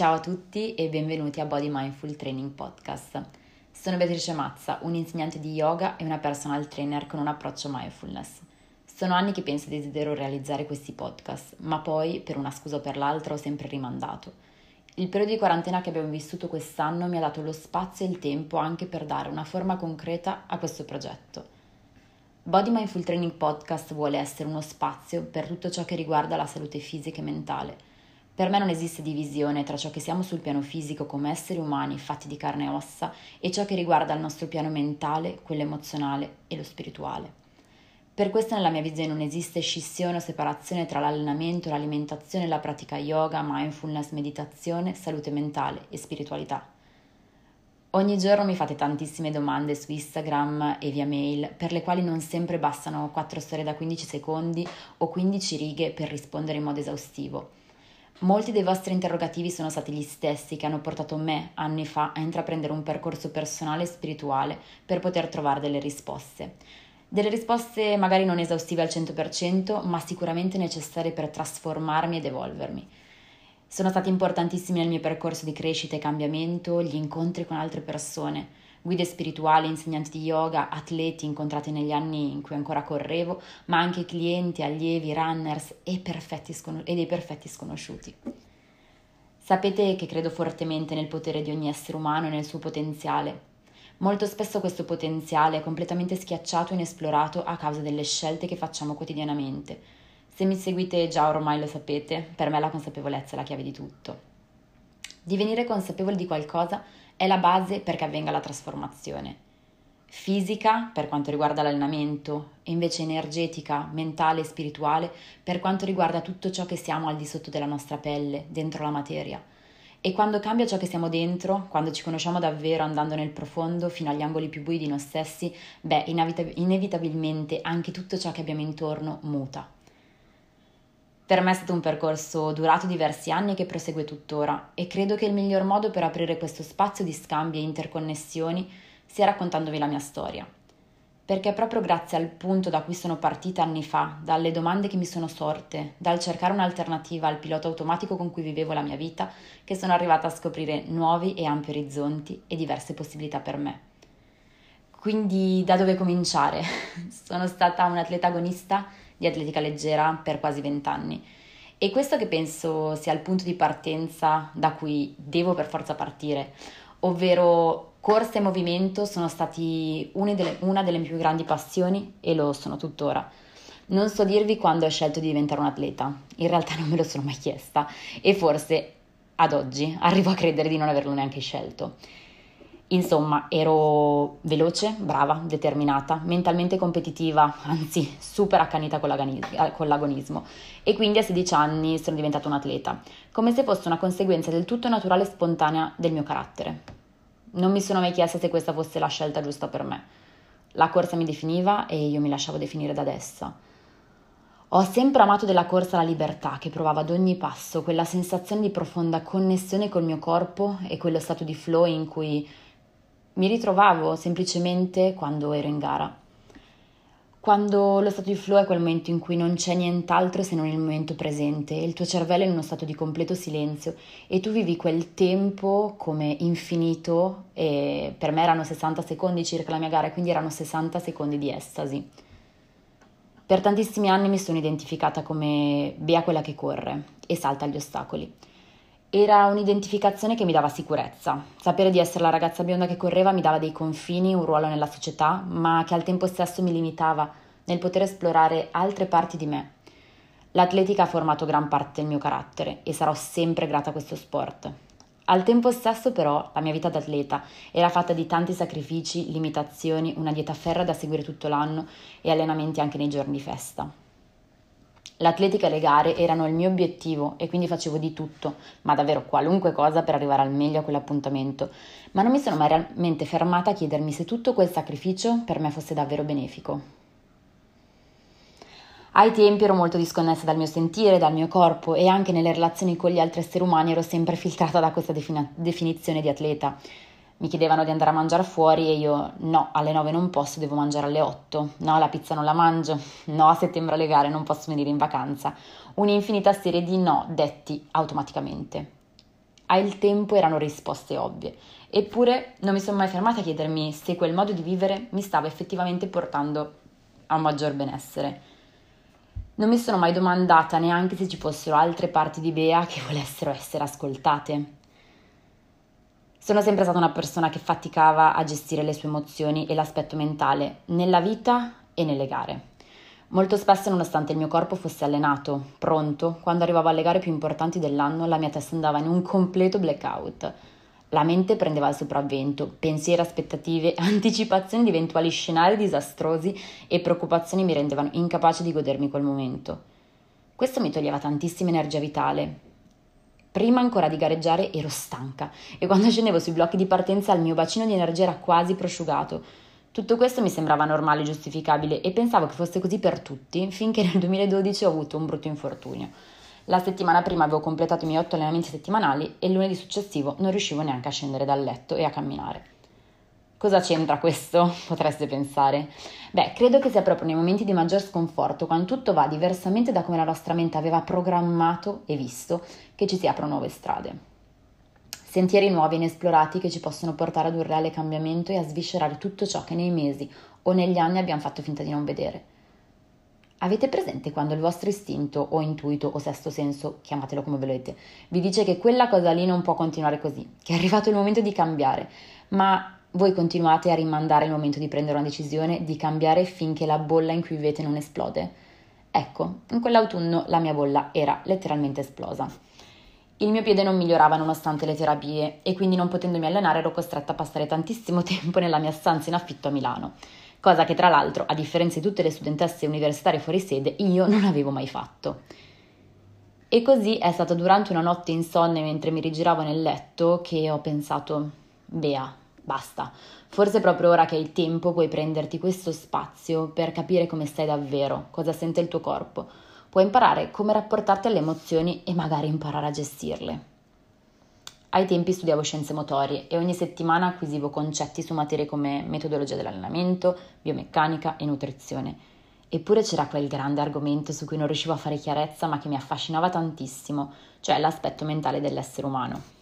Ciao a tutti e benvenuti a Body Mindful Training Podcast. Sono Beatrice Mazza, un'insegnante di yoga e una personal trainer con un approccio mindfulness. Sono anni che penso di desidero realizzare questi podcast, ma poi, per una scusa o per l'altra, ho sempre rimandato. Il periodo di quarantena che abbiamo vissuto quest'anno mi ha dato lo spazio e il tempo anche per dare una forma concreta a questo progetto. Body Mindful Training Podcast vuole essere uno spazio per tutto ciò che riguarda la salute fisica e mentale per me non esiste divisione tra ciò che siamo sul piano fisico come esseri umani fatti di carne e ossa e ciò che riguarda il nostro piano mentale, quello emozionale e lo spirituale. Per questo nella mia visione non esiste scissione o separazione tra l'allenamento, l'alimentazione, la pratica yoga, mindfulness, meditazione, salute mentale e spiritualità. Ogni giorno mi fate tantissime domande su Instagram e via mail, per le quali non sempre bastano 4 storie da 15 secondi o 15 righe per rispondere in modo esaustivo. Molti dei vostri interrogativi sono stati gli stessi che hanno portato me anni fa a intraprendere un percorso personale e spirituale per poter trovare delle risposte. Delle risposte magari non esaustive al 100%, ma sicuramente necessarie per trasformarmi ed evolvermi. Sono stati importantissimi nel mio percorso di crescita e cambiamento gli incontri con altre persone, guide spirituali, insegnanti di yoga, atleti incontrati negli anni in cui ancora correvo, ma anche clienti, allievi, runners e, scon- e dei perfetti sconosciuti. Sapete che credo fortemente nel potere di ogni essere umano e nel suo potenziale. Molto spesso questo potenziale è completamente schiacciato e inesplorato a causa delle scelte che facciamo quotidianamente. Se mi seguite già ormai lo sapete, per me la consapevolezza è la chiave di tutto. Divenire consapevoli di qualcosa è la base perché avvenga la trasformazione. Fisica per quanto riguarda l'allenamento e invece energetica, mentale e spirituale per quanto riguarda tutto ciò che siamo al di sotto della nostra pelle, dentro la materia. E quando cambia ciò che siamo dentro, quando ci conosciamo davvero andando nel profondo fino agli angoli più bui di noi stessi, beh, inevitabilmente anche tutto ciò che abbiamo intorno muta. Per me è stato un percorso durato diversi anni e che prosegue tuttora e credo che il miglior modo per aprire questo spazio di scambi e interconnessioni sia raccontandovi la mia storia. Perché proprio grazie al punto da cui sono partita anni fa, dalle domande che mi sono sorte, dal cercare un'alternativa al pilota automatico con cui vivevo la mia vita, che sono arrivata a scoprire nuovi e ampi orizzonti e diverse possibilità per me. Quindi da dove cominciare? sono stata un'atleta agonista di atletica leggera per quasi vent'anni. E questo che penso sia il punto di partenza da cui devo per forza partire, ovvero corsa e movimento sono stati delle, una delle mie più grandi passioni e lo sono tuttora. Non so dirvi quando ho scelto di diventare un atleta, in realtà non me lo sono mai chiesta e forse ad oggi arrivo a credere di non averlo neanche scelto. Insomma, ero veloce, brava, determinata, mentalmente competitiva, anzi super accanita con, con l'agonismo e quindi a 16 anni sono diventata un atleta, come se fosse una conseguenza del tutto naturale e spontanea del mio carattere. Non mi sono mai chiesta se questa fosse la scelta giusta per me. La corsa mi definiva e io mi lasciavo definire da essa. Ho sempre amato della corsa la libertà che provava ad ogni passo, quella sensazione di profonda connessione col mio corpo e quello stato di flow in cui mi ritrovavo semplicemente quando ero in gara. Quando lo stato di flow è quel momento in cui non c'è nient'altro se non il momento presente, il tuo cervello è in uno stato di completo silenzio e tu vivi quel tempo come infinito e per me erano 60 secondi circa la mia gara, quindi erano 60 secondi di estasi. Per tantissimi anni mi sono identificata come Bea quella che corre e salta gli ostacoli. Era un'identificazione che mi dava sicurezza. Sapere di essere la ragazza bionda che correva mi dava dei confini, un ruolo nella società, ma che al tempo stesso mi limitava nel poter esplorare altre parti di me. L'atletica ha formato gran parte del mio carattere e sarò sempre grata a questo sport. Al tempo stesso però la mia vita d'atleta era fatta di tanti sacrifici, limitazioni, una dieta ferra da seguire tutto l'anno e allenamenti anche nei giorni di festa. L'atletica e le gare erano il mio obiettivo e quindi facevo di tutto, ma davvero qualunque cosa per arrivare al meglio a quell'appuntamento. Ma non mi sono mai realmente fermata a chiedermi se tutto quel sacrificio per me fosse davvero benefico. Ai tempi ero molto disconnessa dal mio sentire, dal mio corpo e anche nelle relazioni con gli altri esseri umani ero sempre filtrata da questa defini- definizione di atleta mi chiedevano di andare a mangiare fuori e io no, alle 9 non posso, devo mangiare alle 8, no, la pizza non la mangio, no, a settembre alle gare non posso venire in vacanza, un'infinita serie di no detti automaticamente. al tempo erano risposte ovvie. Eppure non mi sono mai fermata a chiedermi se quel modo di vivere mi stava effettivamente portando a un maggior benessere. Non mi sono mai domandata neanche se ci fossero altre parti di Bea che volessero essere ascoltate. Sono sempre stata una persona che faticava a gestire le sue emozioni e l'aspetto mentale nella vita e nelle gare. Molto spesso, nonostante il mio corpo fosse allenato, pronto, quando arrivavo alle gare più importanti dell'anno, la mia testa andava in un completo blackout. La mente prendeva il sopravvento, pensieri, aspettative, anticipazioni di eventuali scenari disastrosi e preoccupazioni mi rendevano incapace di godermi quel momento. Questo mi toglieva tantissima energia vitale, Prima ancora di gareggiare ero stanca e quando scendevo sui blocchi di partenza il mio bacino di energia era quasi prosciugato. Tutto questo mi sembrava normale e giustificabile e pensavo che fosse così per tutti finché nel 2012 ho avuto un brutto infortunio. La settimana prima avevo completato i miei otto allenamenti settimanali e il lunedì successivo non riuscivo neanche a scendere dal letto e a camminare. Cosa c'entra questo? Potreste pensare. Beh, credo che sia proprio nei momenti di maggior sconforto, quando tutto va diversamente da come la nostra mente aveva programmato e visto, che ci si aprono nuove strade. Sentieri nuovi e inesplorati che ci possono portare ad un reale cambiamento e a sviscerare tutto ciò che nei mesi o negli anni abbiamo fatto finta di non vedere. Avete presente quando il vostro istinto o intuito o sesto senso, chiamatelo come volete, vi dice che quella cosa lì non può continuare così, che è arrivato il momento di cambiare, ma voi continuate a rimandare il momento di prendere una decisione, di cambiare finché la bolla in cui vivete non esplode? Ecco, in quell'autunno la mia bolla era letteralmente esplosa. Il mio piede non migliorava nonostante le terapie e quindi non potendomi allenare ero costretta a passare tantissimo tempo nella mia stanza in affitto a Milano, cosa che tra l'altro, a differenza di tutte le studentesse universitarie fuori sede, io non avevo mai fatto. E così è stato durante una notte insonne mentre mi rigiravo nel letto che ho pensato, Bea, Basta. Forse proprio ora che hai tempo puoi prenderti questo spazio per capire come stai davvero, cosa sente il tuo corpo. Puoi imparare come rapportarti alle emozioni e magari imparare a gestirle. Ai tempi studiavo scienze motorie e ogni settimana acquisivo concetti su materie come metodologia dell'allenamento, biomeccanica e nutrizione. Eppure c'era quel grande argomento su cui non riuscivo a fare chiarezza ma che mi affascinava tantissimo, cioè l'aspetto mentale dell'essere umano.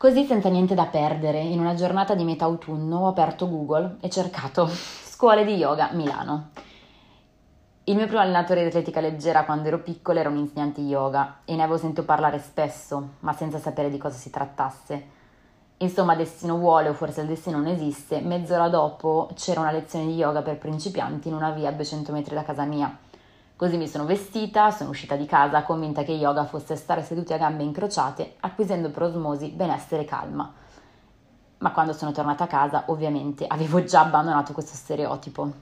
Così senza niente da perdere, in una giornata di metà autunno ho aperto Google e cercato scuole di yoga Milano. Il mio primo allenatore di atletica leggera quando ero piccola era un insegnante yoga e ne avevo sentito parlare spesso, ma senza sapere di cosa si trattasse. Insomma, destino vuole o forse il destino non esiste, mezz'ora dopo c'era una lezione di yoga per principianti in una via a 200 metri da casa mia. Così mi sono vestita, sono uscita di casa convinta che yoga fosse stare seduti a gambe incrociate, acquisendo per osmosi benessere e calma. Ma quando sono tornata a casa, ovviamente, avevo già abbandonato questo stereotipo.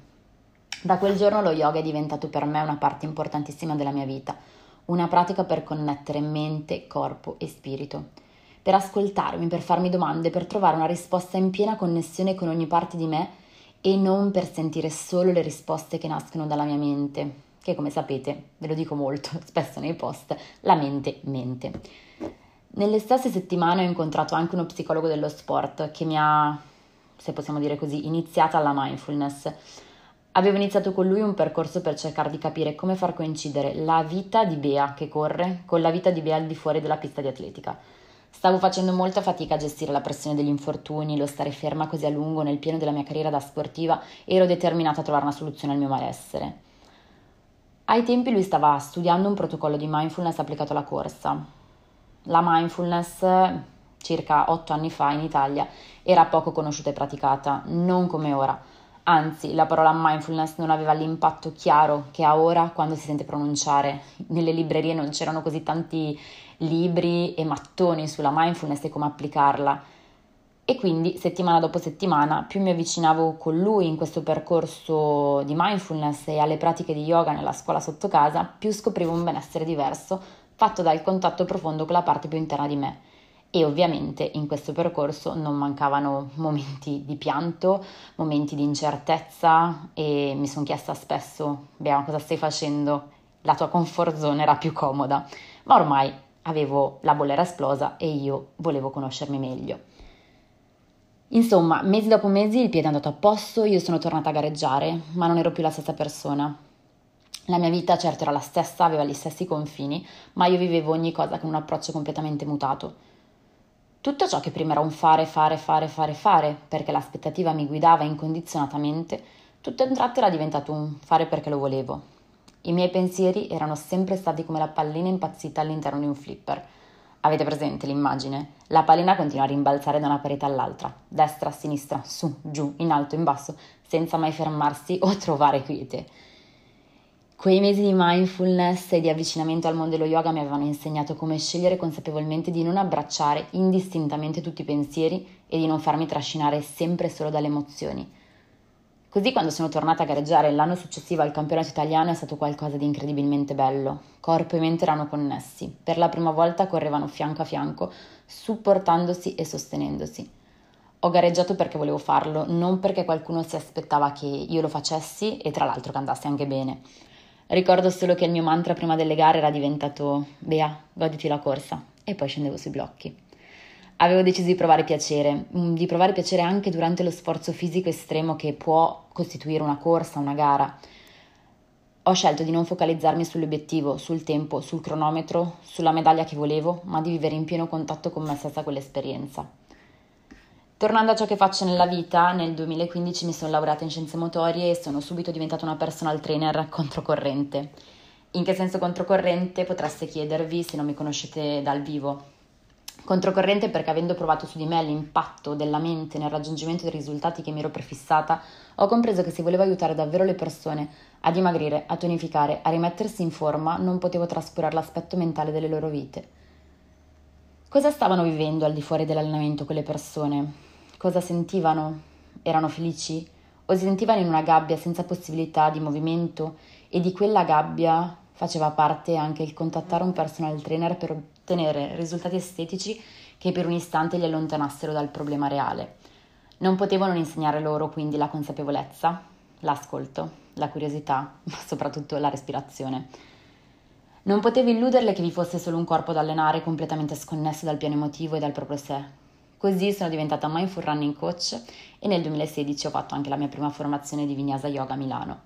Da quel giorno lo yoga è diventato per me una parte importantissima della mia vita, una pratica per connettere mente, corpo e spirito, per ascoltarmi, per farmi domande, per trovare una risposta in piena connessione con ogni parte di me e non per sentire solo le risposte che nascono dalla mia mente, che come sapete, ve lo dico molto spesso nei post, la mente mente. Nelle stesse settimane ho incontrato anche uno psicologo dello sport che mi ha, se possiamo dire così, iniziata alla mindfulness. Avevo iniziato con lui un percorso per cercare di capire come far coincidere la vita di Bea che corre con la vita di Bea al di fuori della pista di atletica. Stavo facendo molta fatica a gestire la pressione degli infortuni, lo stare ferma così a lungo nel pieno della mia carriera da sportiva e ero determinata a trovare una soluzione al mio malessere. Ai tempi lui stava studiando un protocollo di mindfulness applicato alla corsa. La mindfulness, circa otto anni fa in Italia, era poco conosciuta e praticata, non come ora. Anzi, la parola mindfulness non aveva l'impatto chiaro che ha ora quando si sente pronunciare. Nelle librerie non c'erano così tanti libri e mattoni sulla mindfulness e come applicarla e quindi settimana dopo settimana più mi avvicinavo con lui in questo percorso di mindfulness e alle pratiche di yoga nella scuola sotto casa, più scoprivo un benessere diverso fatto dal contatto profondo con la parte più interna di me. E ovviamente in questo percorso non mancavano momenti di pianto, momenti di incertezza e mi sono chiesta spesso, Bea, cosa stai facendo? La tua comfort zone era più comoda, ma ormai avevo la bollera esplosa e io volevo conoscermi meglio. Insomma, mesi dopo mesi il piede è andato a posto, io sono tornata a gareggiare, ma non ero più la stessa persona. La mia vita certo era la stessa, aveva gli stessi confini, ma io vivevo ogni cosa con un approccio completamente mutato. Tutto ciò che prima era un fare, fare, fare, fare, fare, perché l'aspettativa mi guidava incondizionatamente, tutto un tratto era diventato un fare perché lo volevo. I miei pensieri erano sempre stati come la pallina impazzita all'interno di un flipper. Avete presente l'immagine? La pallina continua a rimbalzare da una parete all'altra, destra, sinistra, su, giù, in alto, in basso, senza mai fermarsi o trovare quiete. Quei mesi di mindfulness e di avvicinamento al mondo dello yoga mi avevano insegnato come scegliere consapevolmente di non abbracciare indistintamente tutti i pensieri e di non farmi trascinare sempre solo dalle emozioni. Così quando sono tornata a gareggiare l'anno successivo al campionato italiano è stato qualcosa di incredibilmente bello. Corpo e mente erano connessi. Per la prima volta correvano fianco a fianco, supportandosi e sostenendosi. Ho gareggiato perché volevo farlo, non perché qualcuno si aspettava che io lo facessi e tra l'altro cantassi anche bene. Ricordo solo che il mio mantra prima delle gare era diventato Bea, goditi la corsa e poi scendevo sui blocchi. Avevo deciso di provare piacere, mm, di provare piacere anche durante lo sforzo fisico estremo che può costituire una corsa, una gara. Ho scelto di non focalizzarmi sull'obiettivo, sul tempo, sul cronometro, sulla medaglia che volevo, ma di vivere in pieno contatto con me stessa quell'esperienza. Tornando a ciò che faccio nella vita, nel 2015 mi sono laureata in scienze motorie e sono subito diventata una personal trainer controcorrente. In che senso controcorrente potreste chiedervi se non mi conoscete dal vivo. Controcorrente perché avendo provato su di me l'impatto della mente nel raggiungimento dei risultati che mi ero prefissata, ho compreso che se volevo aiutare davvero le persone a dimagrire, a tonificare, a rimettersi in forma, non potevo trascurare l'aspetto mentale delle loro vite. Cosa stavano vivendo al di fuori dell'allenamento quelle persone? Cosa sentivano? Erano felici? O si sentivano in una gabbia senza possibilità di movimento e di quella gabbia faceva parte anche il contattare un personal trainer per ottenere risultati estetici che per un istante li allontanassero dal problema reale. Non potevano insegnare loro quindi la consapevolezza, l'ascolto, la curiosità, ma soprattutto la respirazione. Non potevo illuderle che vi fosse solo un corpo da allenare completamente sconnesso dal piano emotivo e dal proprio sé, Così sono diventata Mindful Running Coach e nel 2016 ho fatto anche la mia prima formazione di Vinyasa Yoga a Milano.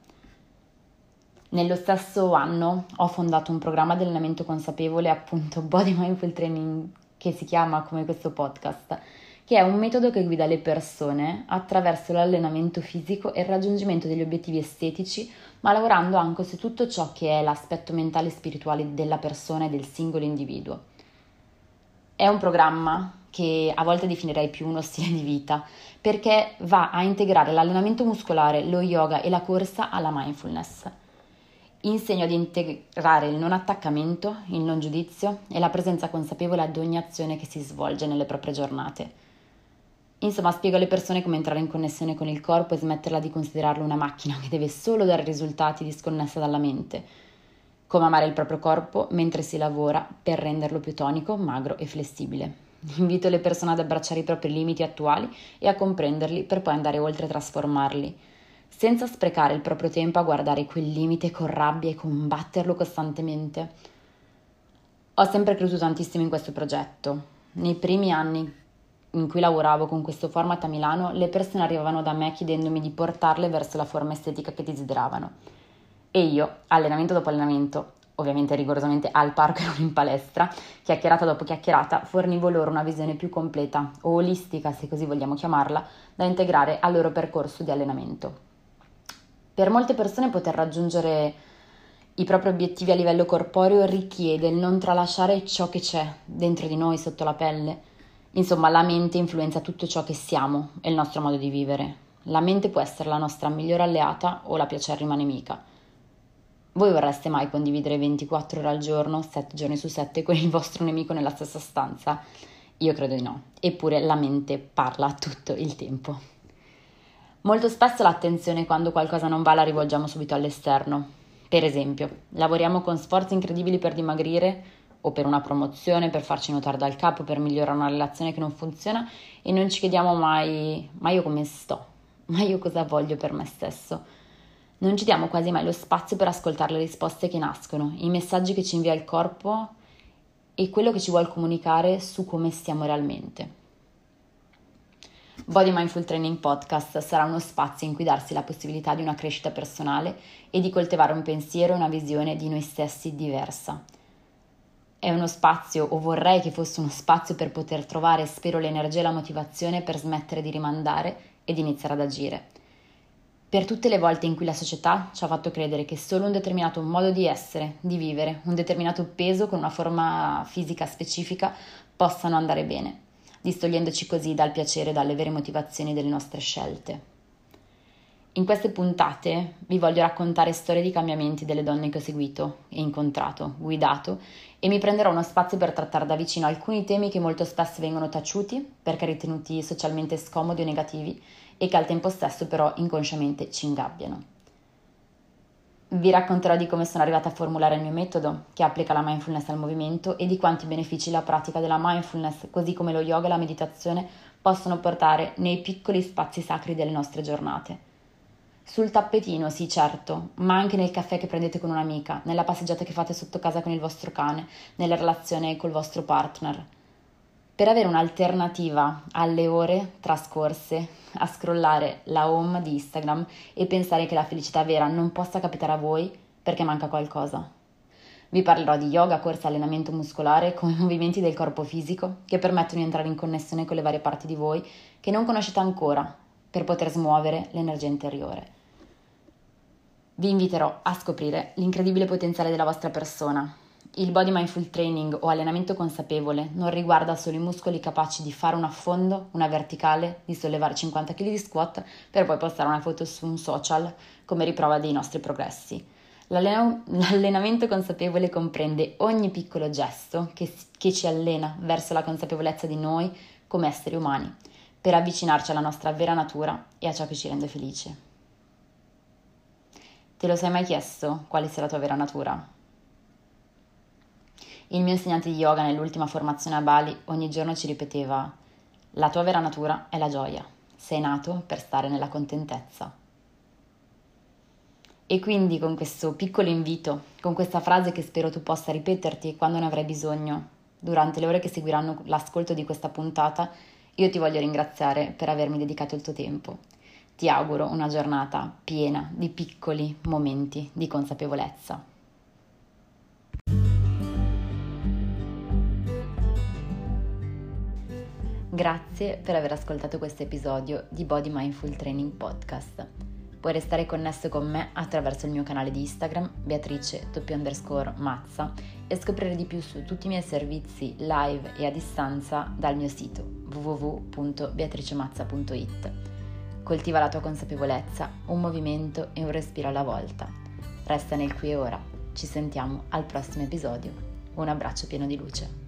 Nello stesso anno ho fondato un programma di allenamento consapevole, appunto Body Mindful Training, che si chiama come questo podcast, che è un metodo che guida le persone attraverso l'allenamento fisico e il raggiungimento degli obiettivi estetici, ma lavorando anche su tutto ciò che è l'aspetto mentale e spirituale della persona e del singolo individuo. È un programma che a volte definirei più uno stile di vita, perché va a integrare l'allenamento muscolare, lo yoga e la corsa alla mindfulness. Insegno ad integrare il non attaccamento, il non giudizio e la presenza consapevole ad ogni azione che si svolge nelle proprie giornate. Insomma, spiego alle persone come entrare in connessione con il corpo e smetterla di considerarlo una macchina che deve solo dare risultati disconnessa dalla mente. Come amare il proprio corpo mentre si lavora per renderlo più tonico, magro e flessibile. Invito le persone ad abbracciare i propri limiti attuali e a comprenderli per poi andare oltre e trasformarli, senza sprecare il proprio tempo a guardare quel limite con rabbia e combatterlo costantemente. Ho sempre creduto tantissimo in questo progetto. Nei primi anni in cui lavoravo con questo format a Milano, le persone arrivavano da me chiedendomi di portarle verso la forma estetica che desideravano. E io, allenamento dopo allenamento, ovviamente rigorosamente al parco e non in palestra, chiacchierata dopo chiacchierata, fornivo loro una visione più completa o olistica, se così vogliamo chiamarla, da integrare al loro percorso di allenamento. Per molte persone poter raggiungere i propri obiettivi a livello corporeo richiede il non tralasciare ciò che c'è dentro di noi, sotto la pelle. Insomma, la mente influenza tutto ciò che siamo e il nostro modo di vivere. La mente può essere la nostra migliore alleata o la piacerrima nemica. Voi vorreste mai condividere 24 ore al giorno, 7 giorni su 7 con il vostro nemico nella stessa stanza? Io credo di no, eppure la mente parla tutto il tempo. Molto spesso l'attenzione quando qualcosa non va la rivolgiamo subito all'esterno. Per esempio, lavoriamo con sforzi incredibili per dimagrire o per una promozione, per farci notare dal capo, per migliorare una relazione che non funziona e non ci chiediamo mai ma io come sto? Ma io cosa voglio per me stesso? Non ci diamo quasi mai lo spazio per ascoltare le risposte che nascono, i messaggi che ci invia il corpo e quello che ci vuole comunicare su come stiamo realmente. Body Mindful Training Podcast sarà uno spazio in cui darsi la possibilità di una crescita personale e di coltivare un pensiero e una visione di noi stessi diversa. È uno spazio, o vorrei che fosse uno spazio per poter trovare, spero, l'energia e la motivazione per smettere di rimandare ed iniziare ad agire. Per tutte le volte in cui la società ci ha fatto credere che solo un determinato modo di essere, di vivere, un determinato peso con una forma fisica specifica possano andare bene distogliendoci così dal piacere e dalle vere motivazioni delle nostre scelte. In queste puntate vi voglio raccontare storie di cambiamenti delle donne che ho seguito e incontrato, guidato e mi prenderò uno spazio per trattare da vicino alcuni temi che molto spesso vengono taciuti perché ritenuti socialmente scomodi o negativi e che al tempo stesso però inconsciamente ci ingabbiano. Vi racconterò di come sono arrivata a formulare il mio metodo, che applica la mindfulness al movimento, e di quanti benefici la pratica della mindfulness, così come lo yoga e la meditazione, possono portare nei piccoli spazi sacri delle nostre giornate. Sul tappetino, sì, certo, ma anche nel caffè che prendete con un'amica, nella passeggiata che fate sotto casa con il vostro cane, nella relazione col vostro partner per avere un'alternativa alle ore trascorse a scrollare la home di Instagram e pensare che la felicità vera non possa capitare a voi perché manca qualcosa. Vi parlerò di yoga, corsa, allenamento muscolare come movimenti del corpo fisico che permettono di entrare in connessione con le varie parti di voi che non conoscete ancora per poter smuovere l'energia interiore. Vi inviterò a scoprire l'incredibile potenziale della vostra persona, il body mindful training o allenamento consapevole non riguarda solo i muscoli capaci di fare un affondo, una verticale, di sollevare 50 kg di squat per poi postare una foto su un social come riprova dei nostri progressi. L'allenamento consapevole comprende ogni piccolo gesto che, che ci allena verso la consapevolezza di noi come esseri umani, per avvicinarci alla nostra vera natura e a ciò che ci rende felici. Te lo sei mai chiesto quale sia la tua vera natura? Il mio insegnante di yoga nell'ultima formazione a Bali ogni giorno ci ripeteva la tua vera natura è la gioia, sei nato per stare nella contentezza. E quindi con questo piccolo invito, con questa frase che spero tu possa ripeterti quando ne avrai bisogno, durante le ore che seguiranno l'ascolto di questa puntata, io ti voglio ringraziare per avermi dedicato il tuo tempo. Ti auguro una giornata piena di piccoli momenti di consapevolezza. Grazie per aver ascoltato questo episodio di Body Mindful Training Podcast. Puoi restare connesso con me attraverso il mio canale di Instagram, Beatrice underscore Mazza, e scoprire di più su tutti i miei servizi live e a distanza dal mio sito www.beatricemazza.it. Coltiva la tua consapevolezza, un movimento e un respiro alla volta. Resta nel qui e ora. Ci sentiamo al prossimo episodio. Un abbraccio pieno di luce.